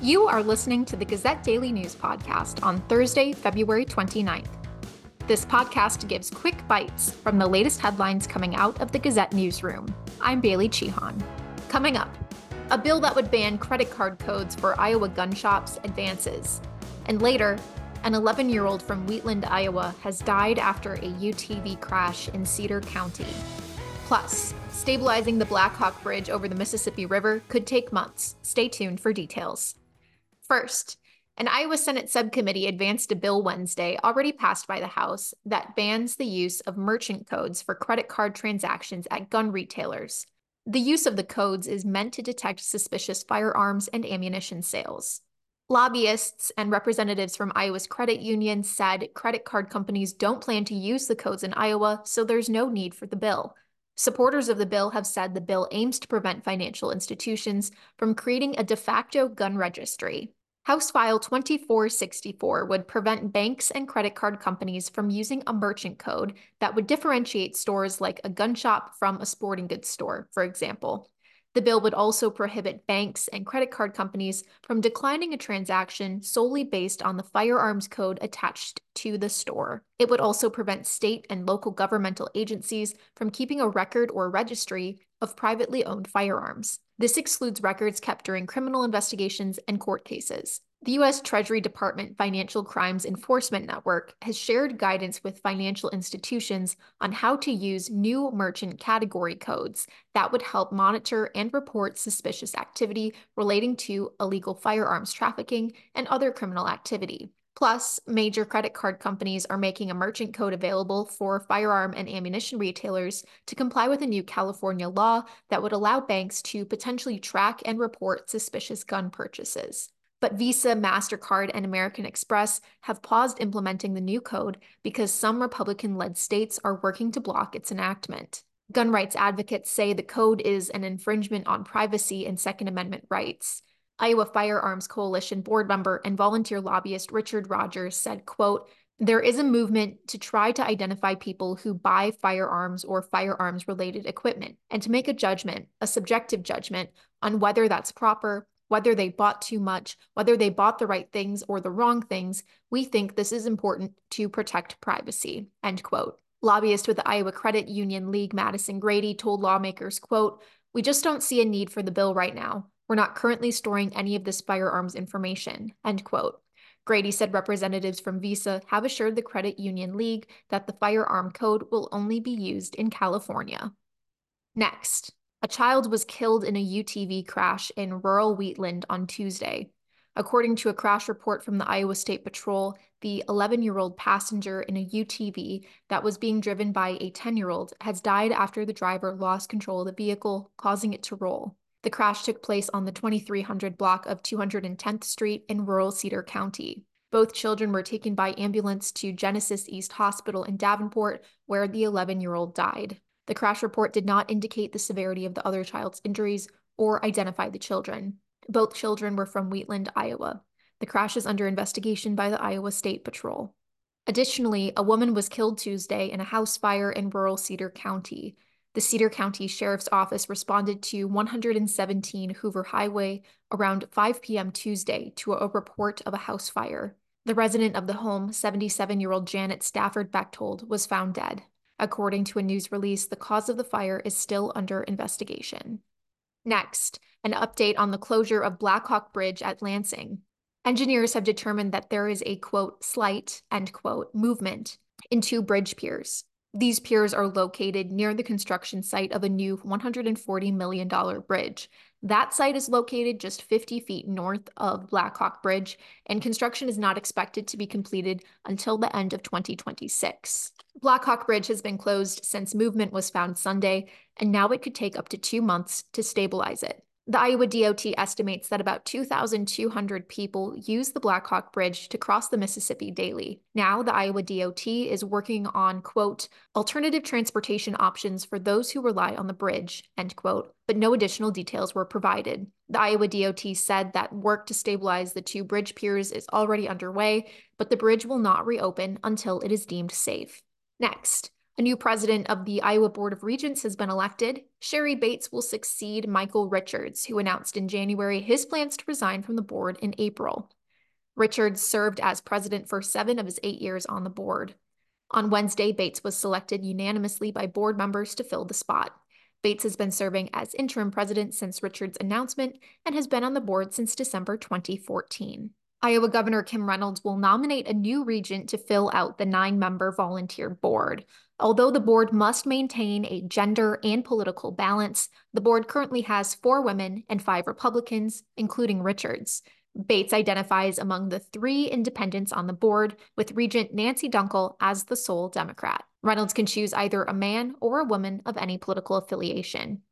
You are listening to the Gazette Daily News Podcast on Thursday, February 29th. This podcast gives quick bites from the latest headlines coming out of the Gazette newsroom. I'm Bailey Cichon. Coming up, a bill that would ban credit card codes for Iowa gun shops advances. And later, an 11 year old from Wheatland, Iowa has died after a UTV crash in Cedar County. Plus, stabilizing the Blackhawk Bridge over the Mississippi River could take months. Stay tuned for details. First, an Iowa Senate subcommittee advanced a bill Wednesday, already passed by the House, that bans the use of merchant codes for credit card transactions at gun retailers. The use of the codes is meant to detect suspicious firearms and ammunition sales. Lobbyists and representatives from Iowa's credit union said credit card companies don't plan to use the codes in Iowa, so there's no need for the bill. Supporters of the bill have said the bill aims to prevent financial institutions from creating a de facto gun registry. House File 2464 would prevent banks and credit card companies from using a merchant code that would differentiate stores like a gun shop from a sporting goods store, for example. The bill would also prohibit banks and credit card companies from declining a transaction solely based on the firearms code attached to the store. It would also prevent state and local governmental agencies from keeping a record or registry of privately owned firearms. This excludes records kept during criminal investigations and court cases. The U.S. Treasury Department Financial Crimes Enforcement Network has shared guidance with financial institutions on how to use new merchant category codes that would help monitor and report suspicious activity relating to illegal firearms trafficking and other criminal activity. Plus, major credit card companies are making a merchant code available for firearm and ammunition retailers to comply with a new California law that would allow banks to potentially track and report suspicious gun purchases. But Visa, MasterCard, and American Express have paused implementing the new code because some Republican led states are working to block its enactment. Gun rights advocates say the code is an infringement on privacy and Second Amendment rights. Iowa Firearms Coalition board member and volunteer lobbyist Richard Rogers said, quote, there is a movement to try to identify people who buy firearms or firearms related equipment and to make a judgment, a subjective judgment, on whether that's proper, whether they bought too much, whether they bought the right things or the wrong things. We think this is important to protect privacy. End quote. Lobbyist with the Iowa Credit Union League, Madison Grady, told lawmakers, quote, We just don't see a need for the bill right now. We're not currently storing any of this firearms information, end quote. Grady said representatives from Visa have assured the Credit Union League that the firearm code will only be used in California. Next, a child was killed in a UTV crash in rural Wheatland on Tuesday. According to a crash report from the Iowa State Patrol, the 11 year old passenger in a UTV that was being driven by a 10 year old has died after the driver lost control of the vehicle, causing it to roll. The crash took place on the 2300 block of 210th Street in rural Cedar County. Both children were taken by ambulance to Genesis East Hospital in Davenport, where the 11 year old died. The crash report did not indicate the severity of the other child's injuries or identify the children. Both children were from Wheatland, Iowa. The crash is under investigation by the Iowa State Patrol. Additionally, a woman was killed Tuesday in a house fire in rural Cedar County. The Cedar County Sheriff's Office responded to 117 Hoover Highway around 5 p.m. Tuesday to a report of a house fire. The resident of the home, 77 year old Janet Stafford Bechtold, was found dead. According to a news release, the cause of the fire is still under investigation. Next, an update on the closure of Blackhawk Bridge at Lansing. Engineers have determined that there is a quote, slight, end quote, movement in two bridge piers. These piers are located near the construction site of a new $140 million bridge. That site is located just 50 feet north of Blackhawk Bridge, and construction is not expected to be completed until the end of 2026. Blackhawk Bridge has been closed since movement was found Sunday, and now it could take up to two months to stabilize it. The Iowa DOT estimates that about 2,200 people use the Blackhawk Bridge to cross the Mississippi daily. Now, the Iowa DOT is working on, quote, alternative transportation options for those who rely on the bridge, end quote, but no additional details were provided. The Iowa DOT said that work to stabilize the two bridge piers is already underway, but the bridge will not reopen until it is deemed safe. Next, A new president of the Iowa Board of Regents has been elected. Sherry Bates will succeed Michael Richards, who announced in January his plans to resign from the board in April. Richards served as president for seven of his eight years on the board. On Wednesday, Bates was selected unanimously by board members to fill the spot. Bates has been serving as interim president since Richards' announcement and has been on the board since December 2014. Iowa Governor Kim Reynolds will nominate a new regent to fill out the nine member volunteer board. Although the board must maintain a gender and political balance, the board currently has four women and five Republicans, including Richards. Bates identifies among the three independents on the board, with Regent Nancy Dunkel as the sole Democrat. Reynolds can choose either a man or a woman of any political affiliation.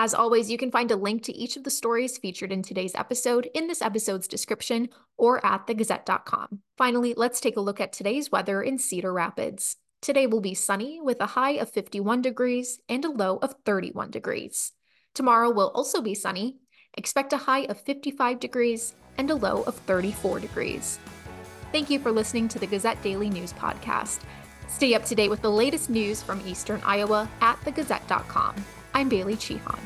As always, you can find a link to each of the stories featured in today's episode in this episode's description or at thegazette.com. Finally, let's take a look at today's weather in Cedar Rapids. Today will be sunny with a high of 51 degrees and a low of 31 degrees. Tomorrow will also be sunny. Expect a high of 55 degrees and a low of 34 degrees. Thank you for listening to the Gazette Daily News Podcast. Stay up to date with the latest news from Eastern Iowa at thegazette.com. I'm Bailey Cichon.